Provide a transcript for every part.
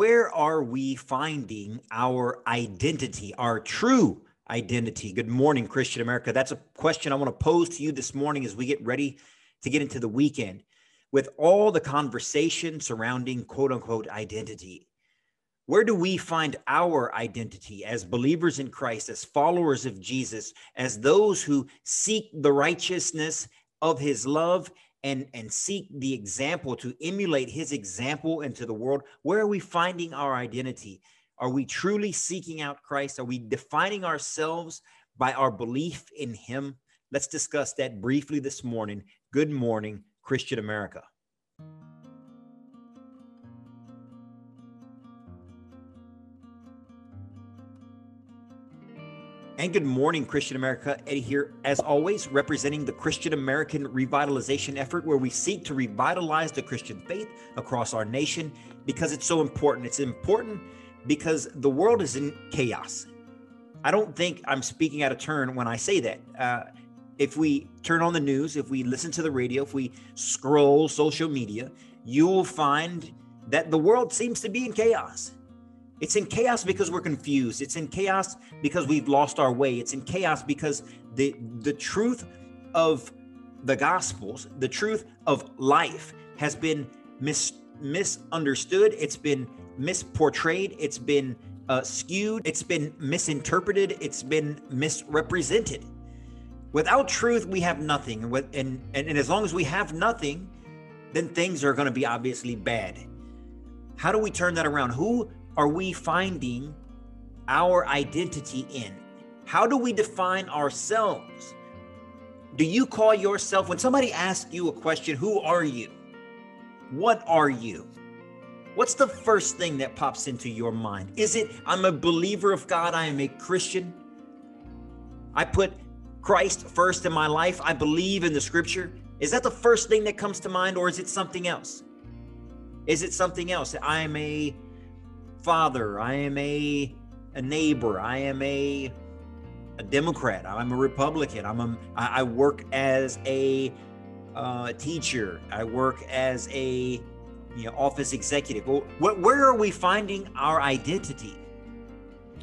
where are we finding our identity, our true identity? Good morning, Christian America. That's a question I want to pose to you this morning as we get ready to get into the weekend. With all the conversation surrounding quote unquote identity, where do we find our identity as believers in Christ, as followers of Jesus, as those who seek the righteousness of his love and, and seek the example to emulate his example into the world? Where are we finding our identity? Are we truly seeking out Christ? Are we defining ourselves by our belief in him? Let's discuss that briefly this morning. Good morning, Christian America. And good morning, Christian America. Eddie here, as always, representing the Christian American revitalization effort, where we seek to revitalize the Christian faith across our nation because it's so important. It's important because the world is in chaos. I don't think I'm speaking out of turn when I say that. Uh, if we turn on the news, if we listen to the radio, if we scroll social media, you will find that the world seems to be in chaos. It's in chaos because we're confused. It's in chaos because we've lost our way. It's in chaos because the the truth of the gospels, the truth of life has been mis- misunderstood. It's been misportrayed. It's been uh, skewed. It's been misinterpreted. It's been misrepresented. Without truth, we have nothing. And, and, and as long as we have nothing, then things are going to be obviously bad. How do we turn that around? Who are we finding our identity in? How do we define ourselves? Do you call yourself, when somebody asks you a question, who are you? What are you? What's the first thing that pops into your mind? Is it, I'm a believer of God, I am a Christian? I put Christ first in my life, I believe in the scripture. Is that the first thing that comes to mind, or is it something else? Is it something else? I am a father. I am a a neighbor. I am a a Democrat. I'm a Republican. I'm a I work as a uh, teacher. I work as a you know office executive. Well, what, where are we finding our identity?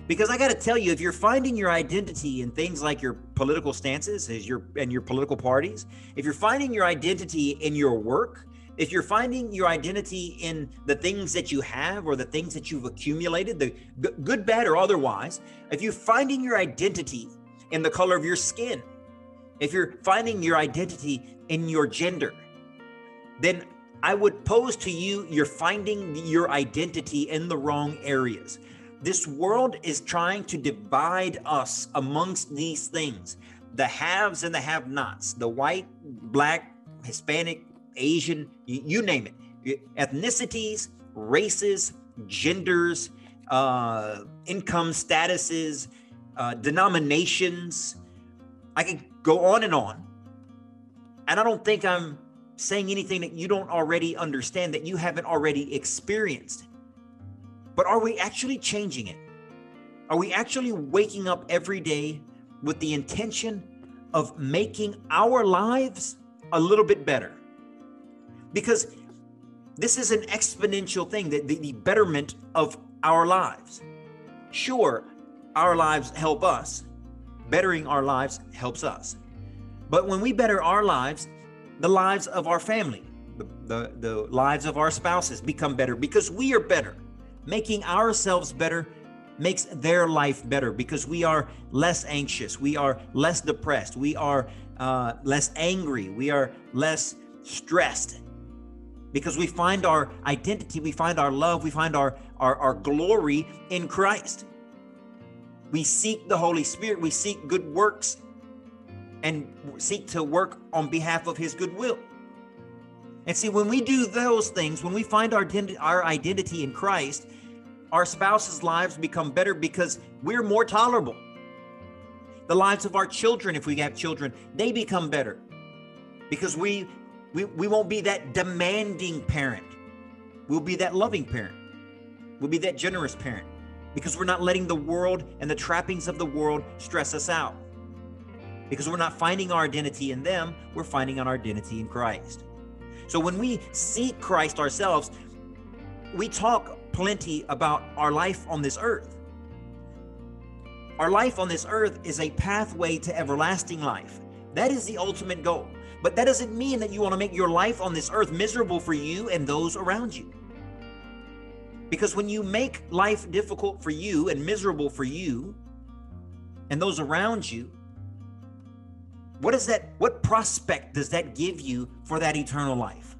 Because I got to tell you, if you're finding your identity in things like your political stances, as your and your political parties, if you're finding your identity in your work, if you're finding your identity in the things that you have or the things that you've accumulated, the good, bad, or otherwise, if you're finding your identity in the color of your skin, if you're finding your identity in your gender, then I would pose to you you're finding your identity in the wrong areas. This world is trying to divide us amongst these things the haves and the have nots, the white, black, Hispanic, Asian, you, name it, ethnicities, races, genders, uh, income statuses, uh, denominations. I could go on and on. And I don't think I'm saying anything that you don't already understand, that you haven't already experienced. But are we actually changing it? Are we actually waking up every day with the intention of making our lives a little bit better? Because this is an exponential thing that the, the betterment of our lives. Sure, our lives help us, bettering our lives helps us. But when we better our lives, the lives of our family, the, the, the lives of our spouses become better because we are better. Making ourselves better makes their life better because we are less anxious, we are less depressed, we are uh, less angry, we are less stressed because we find our identity, we find our love, we find our, our, our glory in Christ. We seek the Holy Spirit, we seek good works and seek to work on behalf of His goodwill. And see, when we do those things, when we find our, our identity in Christ, our spouses' lives become better because we're more tolerable. The lives of our children, if we have children, they become better because we we, we won't be that demanding parent. We'll be that loving parent. We'll be that generous parent because we're not letting the world and the trappings of the world stress us out. Because we're not finding our identity in them, we're finding our identity in Christ. So when we seek Christ ourselves, we talk plenty about our life on this earth. Our life on this earth is a pathway to everlasting life. That is the ultimate goal. But that doesn't mean that you want to make your life on this earth miserable for you and those around you. Because when you make life difficult for you and miserable for you and those around you, what is that? What prospect does that give you for that eternal life?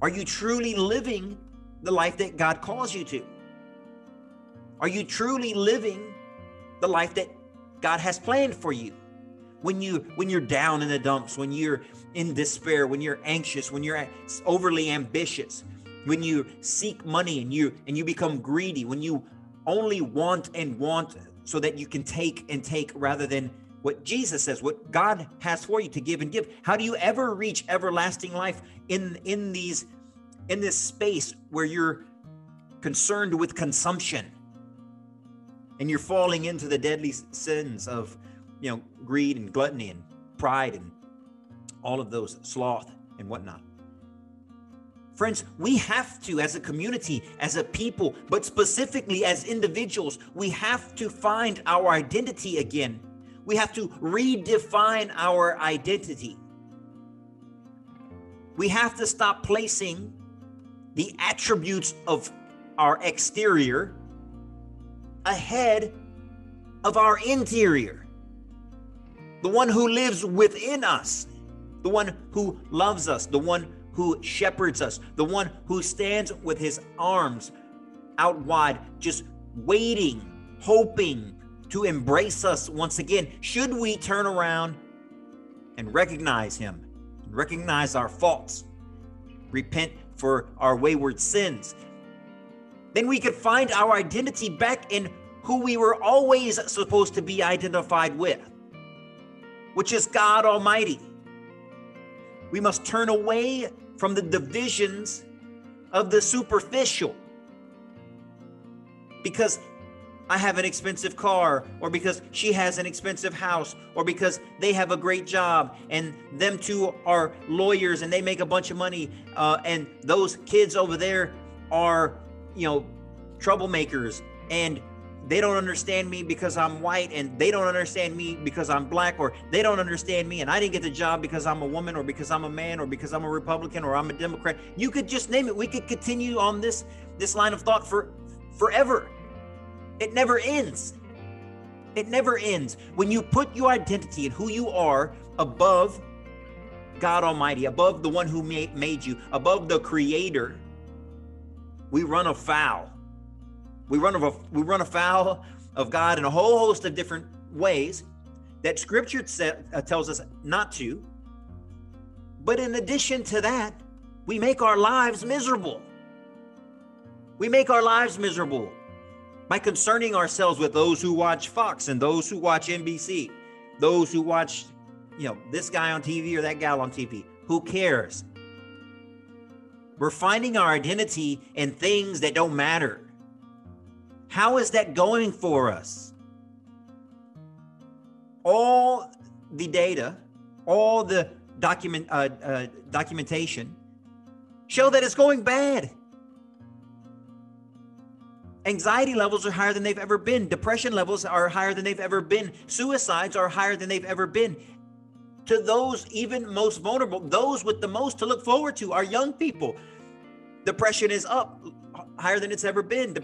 Are you truly living the life that God calls you to? Are you truly living the life that God has planned for you? When you when you're down in the dumps, when you're in despair, when you're anxious, when you're overly ambitious, when you seek money and you and you become greedy, when you only want and want so that you can take and take rather than what Jesus says, what God has for you to give and give. How do you ever reach everlasting life in in these in this space where you're concerned with consumption and you're falling into the deadly sins of, you know, greed and gluttony and pride and all of those sloth and whatnot. Friends, we have to, as a community, as a people, but specifically as individuals, we have to find our identity again. We have to redefine our identity. We have to stop placing the attributes of our exterior ahead of our interior. The one who lives within us, the one who loves us, the one who shepherds us, the one who stands with his arms out wide, just waiting, hoping to embrace us once again. Should we turn around and recognize him, recognize our faults, repent for our wayward sins, then we could find our identity back in who we were always supposed to be identified with, which is God Almighty. We must turn away from the divisions of the superficial. Because I have an expensive car, or because she has an expensive house, or because they have a great job, and them two are lawyers and they make a bunch of money, uh, and those kids over there are, you know, troublemakers, and they don't understand me because I'm white and they don't understand me because I'm black or they don't understand me and I didn't get the job because I'm a woman or because I'm a man or because I'm a Republican or I'm a Democrat. You could just name it. We could continue on this this line of thought for forever. It never ends. It never ends. When you put your identity and who you are above God Almighty, above the one who made you, above the creator, we run afoul we run, a, we run afoul of God in a whole host of different ways that scripture uh, tells us not to. But in addition to that, we make our lives miserable. We make our lives miserable by concerning ourselves with those who watch Fox and those who watch NBC, those who watch, you know, this guy on TV or that gal on TV. Who cares? We're finding our identity in things that don't matter. How is that going for us? All the data, all the document uh, uh, documentation show that it's going bad. Anxiety levels are higher than they've ever been. Depression levels are higher than they've ever been. Suicides are higher than they've ever been. To those even most vulnerable, those with the most to look forward to are young people. Depression is up higher than it's ever been.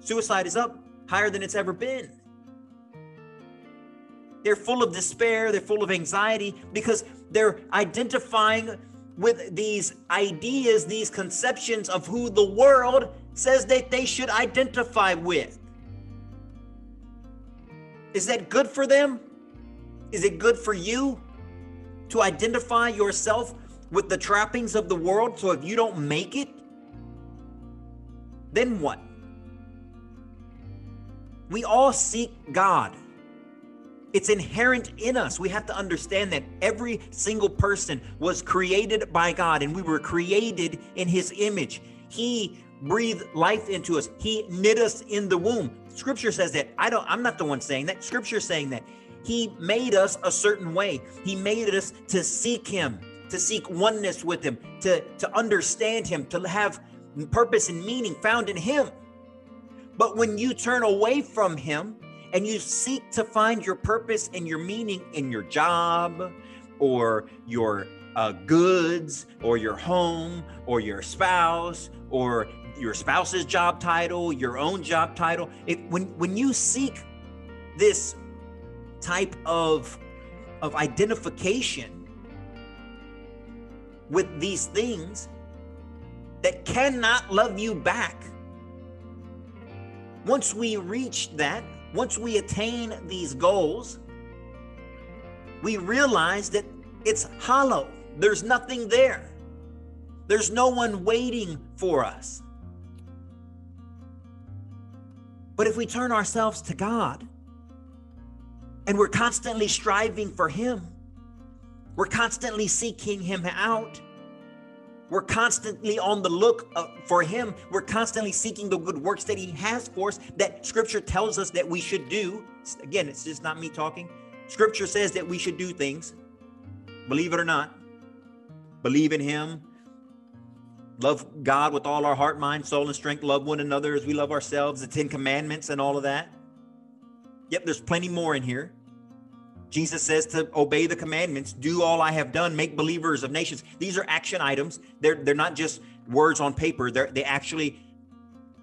Suicide is up higher than it's ever been. They're full of despair, they're full of anxiety because they're identifying with these ideas, these conceptions of who the world says that they should identify with. Is that good for them? Is it good for you to identify yourself with the trappings of the world? So if you don't make it, then what? We all seek God. It's inherent in us. We have to understand that every single person was created by God and we were created in his image. He breathed life into us. He knit us in the womb. Scripture says that. I don't I'm not the one saying that. Scripture saying that. He made us a certain way. He made us to seek him, to seek oneness with him, to to understand him, to have purpose and meaning found in Him. But when you turn away from Him and you seek to find your purpose and your meaning in your job or your uh, goods or your home or your spouse or your spouse's job title, your own job title, it, when when you seek this type of of identification with these things that cannot love you back. Once we reach that, once we attain these goals, we realize that it's hollow. There's nothing there. There's no one waiting for us. But if we turn ourselves to God and we're constantly striving for Him, we're constantly seeking Him out. We're constantly on the look uh, for Him. We're constantly seeking the good works that He has for us that Scripture tells us that we should do. Again, it's just not me talking. Scripture says that we should do things, believe it or not. Believe in Him, love God with all our heart, mind, soul, and strength, love one another as we love ourselves, the Ten Commandments, and all of that. Yep, there's plenty more in here. Jesus says to obey the commandments, do all I have done, make believers of nations. These are action items. They're they're not just words on paper. They're they actually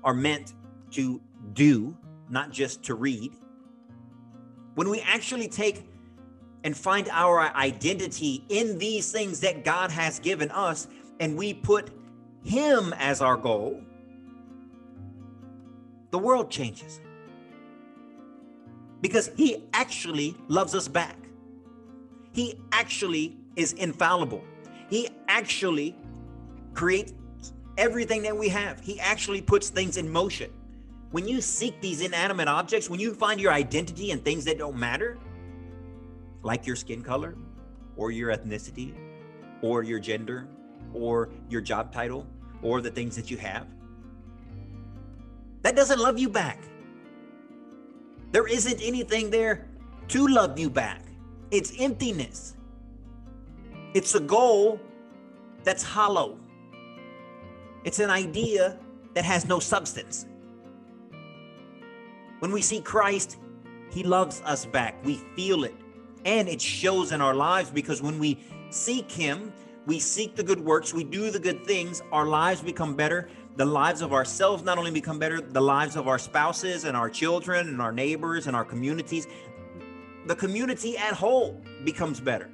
are meant to do, not just to read. When we actually take and find our identity in these things that God has given us, and we put him as our goal, the world changes. Because He actually loves us back. He actually is infallible. He actually creates everything that we have. He actually puts things in motion. When you seek these inanimate objects, when you find your identity in things that don't matter, like your skin color or your ethnicity or your gender or your job title or the things that you have. That doesn't love you back. There isn't anything there to love you back. It's emptiness. It's a goal that's hollow. It's an idea that has no substance. When we see Christ, He loves us back. We feel it. And it shows in our lives because when we seek Him, we seek the good works, we do the good things, our lives become better. The lives of ourselves not only become better, the lives of our spouses and our children and our neighbors and our communities. The community at whole becomes better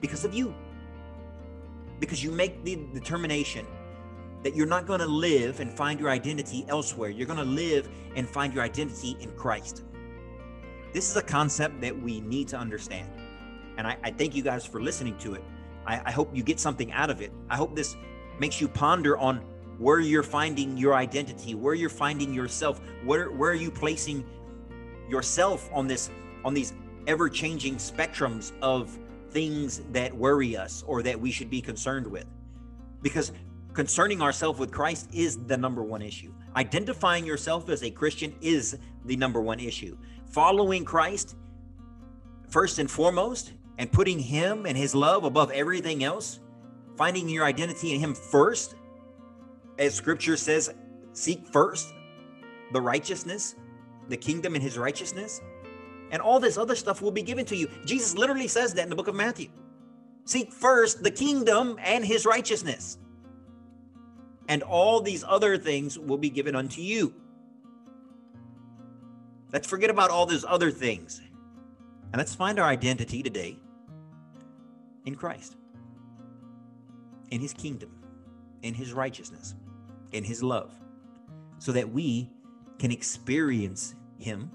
because of you. Because you make the determination that you're not going to live and find your identity elsewhere. You're going to live and find your identity in Christ. This is a concept that we need to understand. And I, I thank you guys for listening to it. I, I hope you get something out of it. I hope this makes you ponder on where you're finding your identity, where you're finding yourself, where where are you placing yourself on this on these ever-changing spectrums of things that worry us or that we should be concerned with. Because concerning ourselves with Christ is the number one issue. Identifying yourself as a Christian is the number one issue. Following Christ first and foremost and putting Him and His love above everything else, finding your identity in Him first, as Scripture says, seek first the righteousness, the kingdom and His righteousness, and all this other stuff will be given to you. Jesus literally says that in the book of Matthew. Seek first the kingdom and His righteousness, and all these other things will be given unto you. Let's forget about all those other things. And let's find our identity today in Christ, in his kingdom, in his righteousness, in his love, so that we can experience him,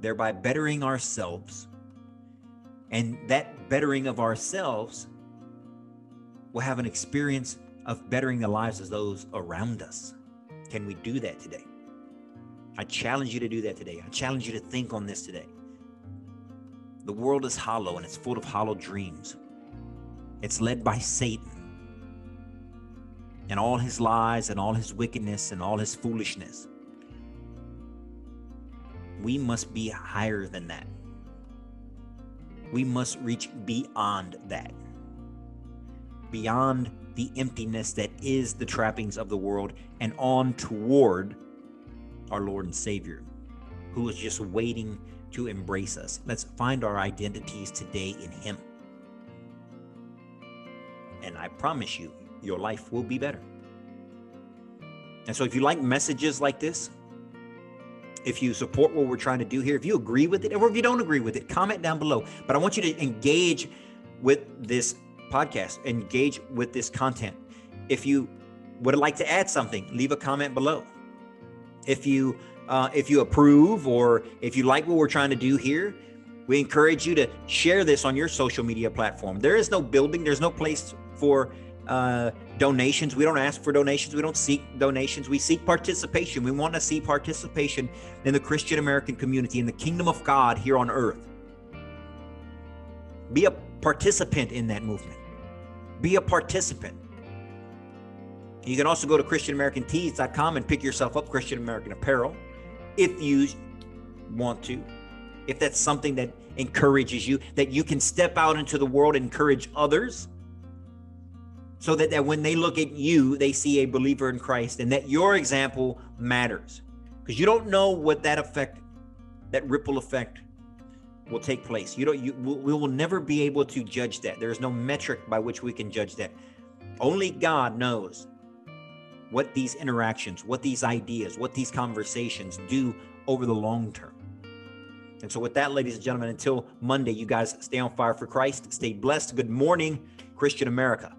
thereby bettering ourselves. And that bettering of ourselves will have an experience of bettering the lives of those around us. Can we do that today? I challenge you to do that today. I challenge you to think on this today. The world is hollow and it's full of hollow dreams. It's led by Satan and all his lies and all his wickedness and all his foolishness. We must be higher than that. We must reach beyond that. Beyond the emptiness that is the trappings of the world and on toward our Lord and Savior, who is just waiting to embrace us. Let's find our identities today in Him. And I promise you, your life will be better. And so, if you like messages like this, if you support what we're trying to do here, if you agree with it, or if you don't agree with it, comment down below. But I want you to engage with this podcast, engage with this content. If you would like to add something, leave a comment below. If you uh, if you approve or if you like what we're trying to do here, we encourage you to share this on your social media platform. There is no building, there's no place for uh, donations. We don't ask for donations. We don't seek donations. We seek participation. We want to see participation in the Christian American community, in the kingdom of God here on earth. Be a participant in that movement. Be a participant. You can also go to ChristianAmericanTees.com and pick yourself up Christian American apparel if you want to. If that's something that encourages you, that you can step out into the world and encourage others so that, that when they look at you, they see a believer in Christ and that your example matters. Because you don't know what that effect, that ripple effect will take place. You don't you we will never be able to judge that. There is no metric by which we can judge that. Only God knows what these interactions, what these ideas, what these conversations do over the long term. And so, with that, ladies and gentlemen, until Monday, you guys stay on fire for Christ, stay blessed. Good morning, Christian America.